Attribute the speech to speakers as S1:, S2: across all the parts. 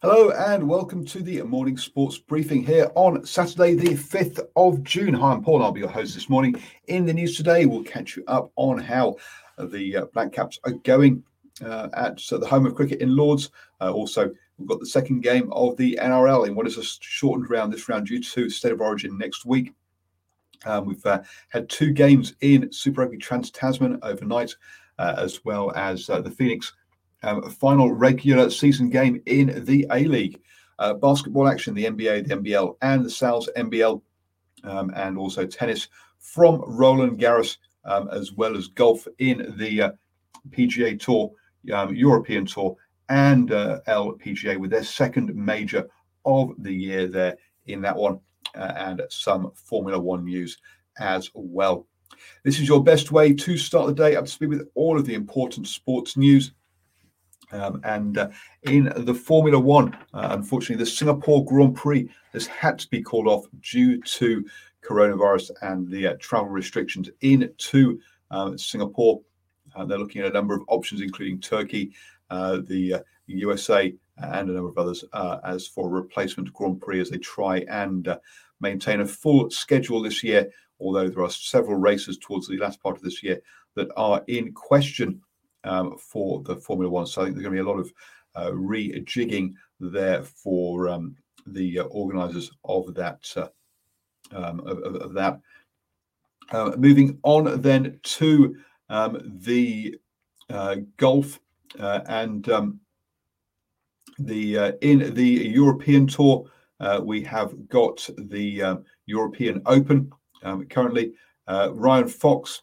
S1: Hello and welcome to the morning sports briefing here on Saturday, the 5th of June. Hi, I'm Paul. I'll be your host this morning. In the news today, we'll catch you up on how the uh, Black Caps are going uh, at uh, the home of cricket in Lords. Uh, also, we've got the second game of the NRL in what is a shortened round this round due to State of Origin next week. Um, we've uh, had two games in Super Rugby Trans Tasman overnight, uh, as well as the Phoenix um, final regular season game in the A League. Uh, basketball action, the NBA, the NBL, and the Sal's NBL, um, and also tennis from Roland Garros, um, as well as golf in the uh, PGA Tour, um, European Tour, and uh, LPGA with their second major of the year there in that one, uh, and some Formula One news as well. This is your best way to start the day up to speed with all of the important sports news um, and uh, in the Formula One, uh, unfortunately, the Singapore Grand Prix has had to be called off due to coronavirus and the uh, travel restrictions into um, Singapore. Uh, they're looking at a number of options, including Turkey, uh, the USA, uh, and a number of others, as for a replacement Grand Prix as they try and maintain a full schedule this year. Although there are several races towards the last part of this year that are in question um, for the Formula One. So I think there's going to be a lot of uh, rejigging there for um, the uh, organisers of that. Uh, um, of, of, that. Uh, moving on then to um, the uh, golf uh, and um, the in the European Tour, we have got the European Open um, currently. Ryan Fox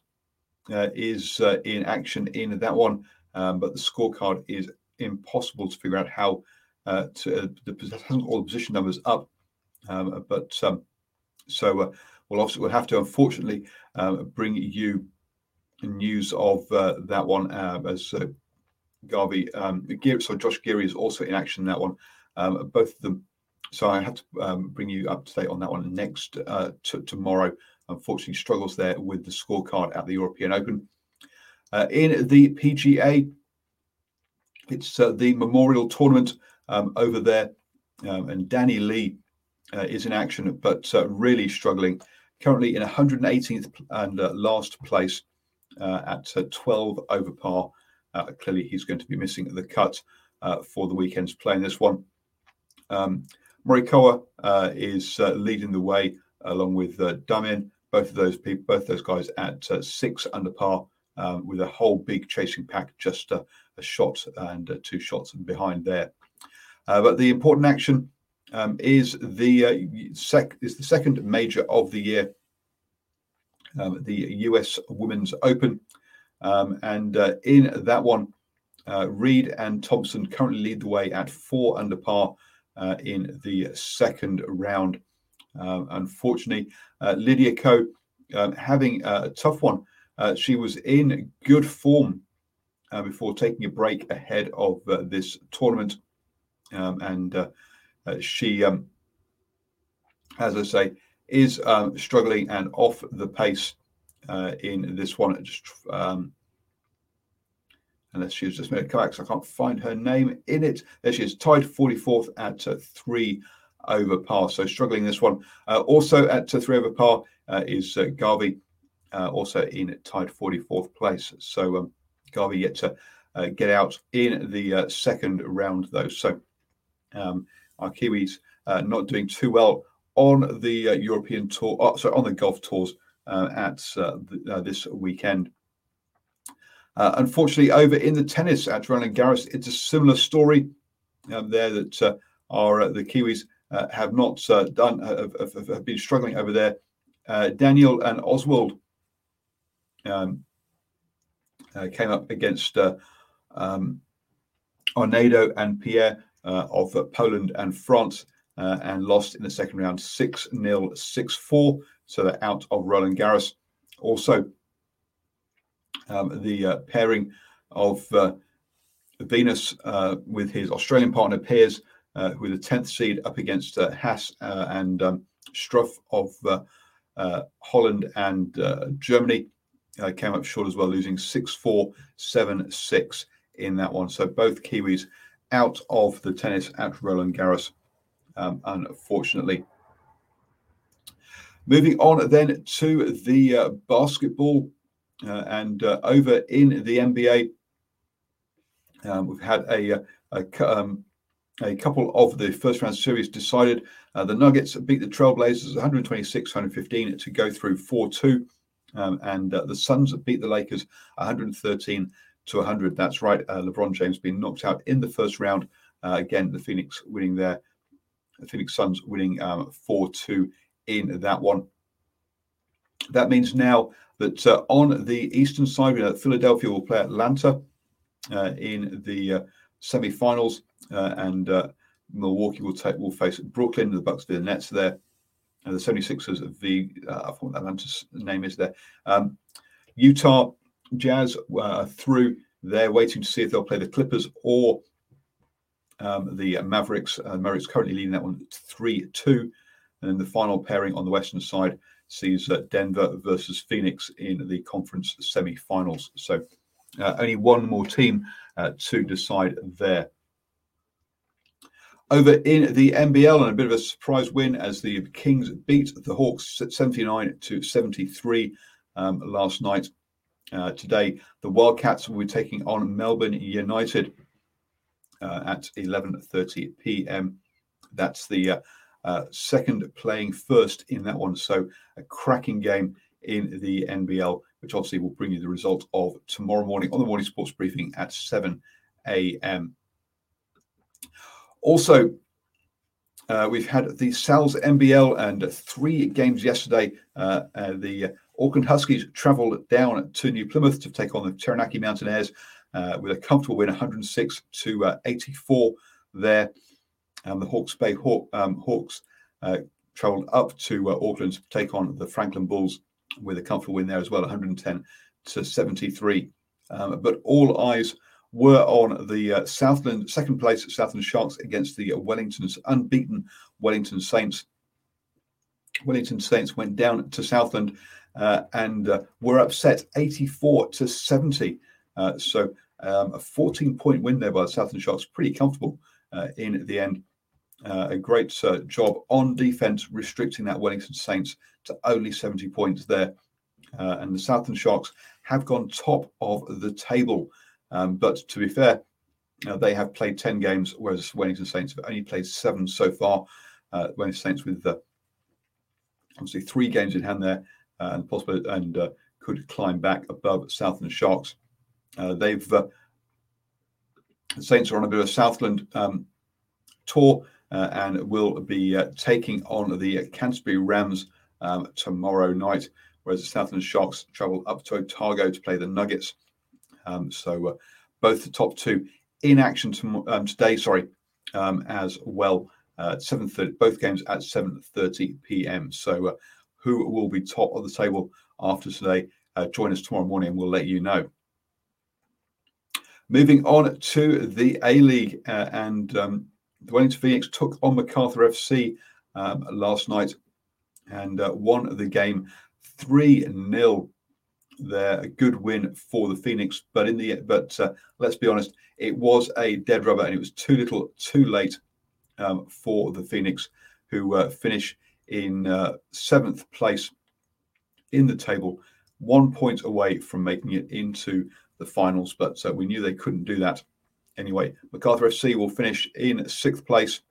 S1: uh, is uh, in action in that one, um, but the scorecard is impossible to figure out how uh, to uh, the hasn't all the position numbers up. Um, but um, so uh, we'll also we'll have to unfortunately um, bring you news of uh, that one as uh, Garvey um, Gear, so Josh Geary is also in action in that one. Um, both of them. So I have to um, bring you up to date on that one next t- tomorrow unfortunately struggles there with the scorecard at the European Open. Uh, in the PGA, it's uh, the Memorial Tournament um, over there. Um, and Danny Lee uh, is in action, but uh, really struggling. Currently in 118th and uh, last place uh, at uh, 12 over par. Clearly, he's going to be missing the cut for the weekend's play in this one. Um, Morikawa is leading the way along with uh. Both of those people, both those guys at six under par. Um, with a whole big chasing pack just a shot and two shots behind there. but the important action um, is the uh, sec is the second major of the year, um, the U.S. Women's Open, um, and uh, in that one, uh, Reid and Thompson currently lead the way at four under par uh, in the second round. Um, unfortunately, uh, Lydia Ko um, having a tough one. Uh, she was in good form before taking a break ahead of this tournament, um, and uh, she, um, as I say, is um, struggling and off the pace uh, in this one. Just unless she's just made a comeback, so I can't find her name in it. There she is, tied 44th at uh, three over par. So struggling this one. Uh, also at uh, three over par uh, is uh, Garvey, uh, also in tied 44th place. So um, Garvey yet to get out in the second round, though. So um, our Kiwis uh, not doing too well on the uh, European tour, oh, sorry, on the golf tours uh, at this weekend. unfortunately, over in the tennis at Roland Garros, it's a similar story um, there that are the Kiwis have not done, have, have, have, been struggling over there. Daniell and Oswald um, came up against um, Arnaud and Pierre uh, of Poland and France uh, and lost in the second round 6 0, 6 4. So they're out of Roland Garros. Also, um, the uh, pairing of Venus with his Australian partner Peers, with a 10th seed up against Haas and um, Struff of uh, Holland and uh, Germany uh, came up short as well, losing 6 4, 7 6 in that one. So both Kiwis out of the tennis at Roland Garros, um, unfortunately. Moving on then to the uh, basketball uh, and uh, over in the NBA, um, we've had a, a, um, a, couple of the first round series decided. Uh, the Nuggets beat the Trailblazers 126 115 to go through 4 2. Um, and uh, the Suns beat the Lakers 113 to 100. That's right. Uh, LeBron James being knocked out in the first round. Uh, again, the Phoenix winning there. The Phoenix Suns winning um, 4 um, 2 in that one. That means now that uh, on the eastern side, uh, Philadelphia will play Atlanta uh, in the semi-finals, and Milwaukee will take will face Brooklyn. The Bucks the Nets there. And the 76ers, the I thought Atlanta's name is there. Um, Utah Jazz uh, through. They're waiting to see if they'll play the Clippers or um, the Mavericks. Uh, Mavericks currently leading that one 3 2. And then the final pairing on the Western side sees uh, Denver versus Phoenix in the conference semi finals. So uh, only one more team uh, to decide there. Over in the NBL, and a bit of a surprise win as the Kings beat the Hawks 79 to 73 um, last night. Uh, today, the Wildcats will be taking on Melbourne United uh, at 11:30 p.m. That's the uh, uh, second playing first in that one. So a cracking game in the NBL, which obviously will bring you the result of tomorrow morning on the morning sports briefing at 7 a.m. Also, uh, we've had the Sal's NBL and three games yesterday. Uh, uh, the Auckland Huskies travelled down to New Plymouth to take on the Taranaki Mountaineers uh, with a comfortable win, 106 to uh, 84 there. And the Hawke's Bay Haw- um, Hawks uh, travelled up to Auckland to take on the Franklin Bulls with a comfortable win there as well, 110 to 73. Um, but all eyes were on the uh, Southland second place Southland Sharks against the Wellington's unbeaten Wellington Saints. Wellington Saints went down to Southland uh, and uh, were upset 84 to 70. Uh, so um, a 14 point win there by the Southern Sharks, pretty comfortable uh, in the end. Uh, a great uh, job on defense, restricting that Wellington Saints to only 70 points there. Uh, and the Southland Sharks have gone top of the table. Um, but to be fair, uh, they have played 10 games, whereas Wellington Saints have only played seven so far. Uh, Wellington Saints with uh, obviously three games in hand there and possible and could climb back above Southland Sharks. they've the Saints are on a bit of a Southland um, tour and will be uh, taking on the Canterbury Rams um, tomorrow night, whereas the Southland Sharks travel up to Otago to play the Nuggets. Um, so uh, both the top two in action um, today, sorry, um, as well. Uh, 7:30, both games at 7:30 p.m. So, uh, who will be top of the table after today? Uh, join us tomorrow morning, and we'll let you know. Moving on to the A League, uh, and um, the Wellington Phoenix took on Macarthur FC um, last night and uh, won the game 3 0 there a good win for the Phoenix but in the but uh, let's be honest it was a dead rubber and it was too little too late um, for the Phoenix who uh, finish in uh, seventh place in the table one point away from making it into the finals. But uh, we knew they couldn't do that anyway, Macarthur FC will finish in sixth place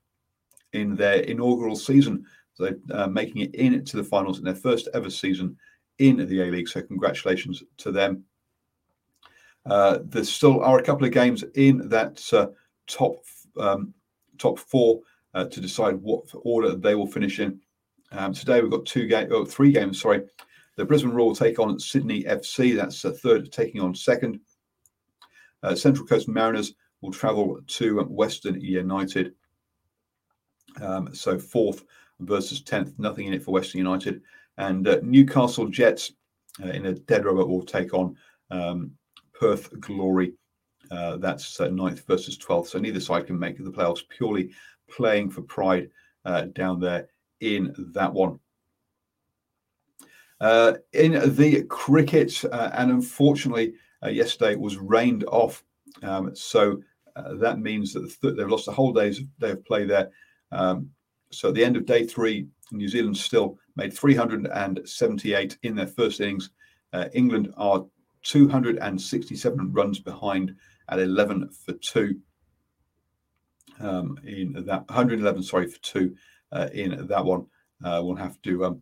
S1: in their inaugural season. So uh, making it into the finals in their first ever season in the A League. So congratulations to them. Uh, there still are a couple of games in that uh, top um, top four uh, to decide what order they will finish in. Um, today we've got two games, oh, three games. Sorry, the Brisbane Roar take on Sydney FC. That's third, taking on second. Uh, Central Coast Mariners will travel to Western United. Um, so fourth versus tenth, nothing in it for Western United. And uh, Newcastle Jets uh, in a dead rubber will take on um, Perth Glory. Uh, that's uh, ninth versus 12th. So neither side can make the playoffs purely playing for pride uh, down there in that one. Uh, in the cricket, and unfortunately, yesterday was rained off. Um, so uh, that means that the th- they've lost a whole day's day of play there. Um, so at the end of day three, New Zealand still made 378 in their first innings. Uh, England are 267 runs behind at 11 for two. Um, in that 111, sorry for two uh, in that one. Uh, we'll have to um,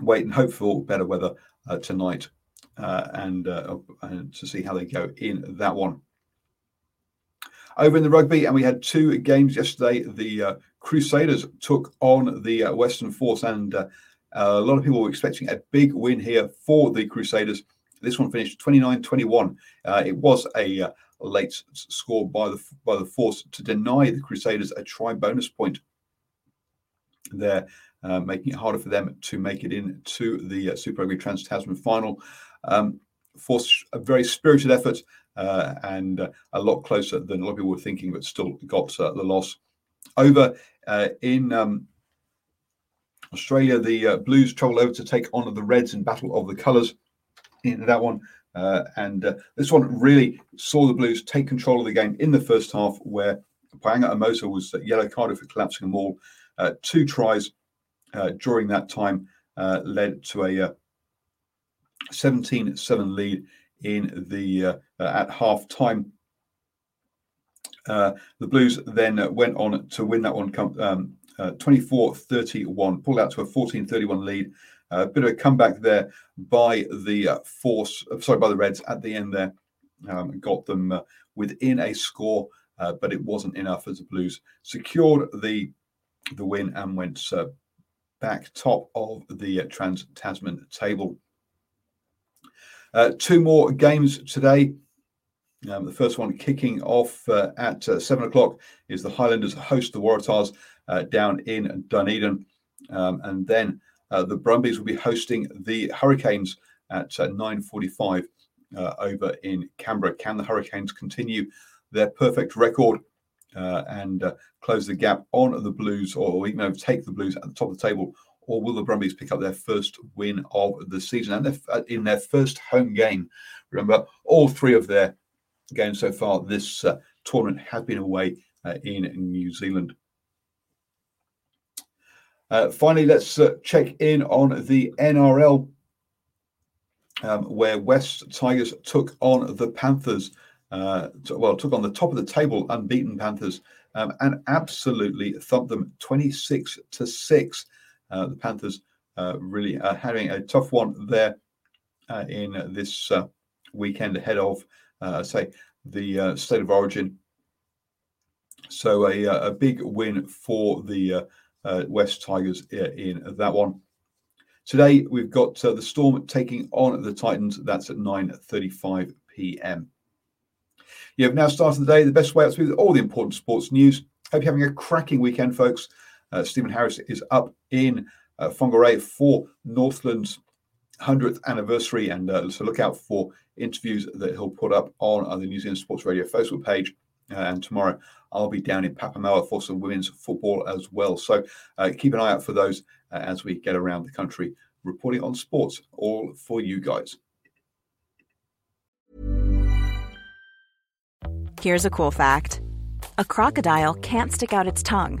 S1: wait and hope for better weather uh, tonight uh, and, and to see how they go in that one over in the rugby, and we had two games yesterday. The uh, Crusaders took on the uh, Western Force, and uh, a lot of people were expecting a big win here for the Crusaders. This one finished 29 21. Uh, it was a uh, late score by the by the Force to deny the Crusaders a try bonus point there, uh, making it harder for them to make it into the Super Rugby Trans Tasman final. Um, Force a very spirited effort uh, and uh, a lot closer than a lot of people were thinking, but still got uh, the loss. Over uh, in um, Australia, the uh, Blues travel over to take on the Reds in Battle of the Colours in that one. Uh, and this one really saw the Blues take control of the game in the first half, where Paenga Amosa was yellow carded for collapsing a maul. two tries during that time led to a 17 7 lead in the uh, at half time. Uh, the Blues then went on to win that one um, uh, 24 31, pulled out to a 14 31 lead. A bit of a comeback there by the uh, Force, uh, sorry, by the Reds at the end there. Um, got them uh, within a score, but it wasn't enough as the Blues secured the the win and went back top of the Trans Tasman table. Uh, two more games today. Um, the first one kicking off uh, at uh, seven o'clock is the Highlanders host the Waratahs uh, down in Dunedin, um, and then uh, the Brumbies will be hosting the Hurricanes at nine forty-five over in Canberra. Can the Hurricanes continue their perfect record and close the gap on the Blues, or even overtake the Blues at the top of the table, or will the Brumbies pick up their first win of the season and their, uh, in their first home game? Remember, all three of their games so far this uh, tournament have been away uh, in New Zealand. Uh, finally, let's uh, check in on the NRL, um, where West Tigers took on the Panthers. Uh, well, took on the top of the table unbeaten Panthers um, and absolutely thumped them 26 to 6 uh, the Panthers uh, really uh, having a tough one there uh, in this weekend ahead of, say, the state of origin. So a, a big win for the uh, West Tigers in that one. Today we've got uh, the Storm taking on the Titans. That's at 9:35 p.m. You have now started the day the best way up with all the important sports news. Hope you're having a cracking weekend, folks. Uh, Stephen Harris is up in uh, for Northland's 100th anniversary, and uh, so look out for interviews that he'll put up on uh, the New Zealand Sports Radio Facebook page. Uh, and tomorrow I'll be down in Papamoa for some women's football as well. So uh, keep an eye out for those uh, as we get around the country reporting on sports, all for you guys.
S2: Here's a cool fact a crocodile can't stick out its tongue.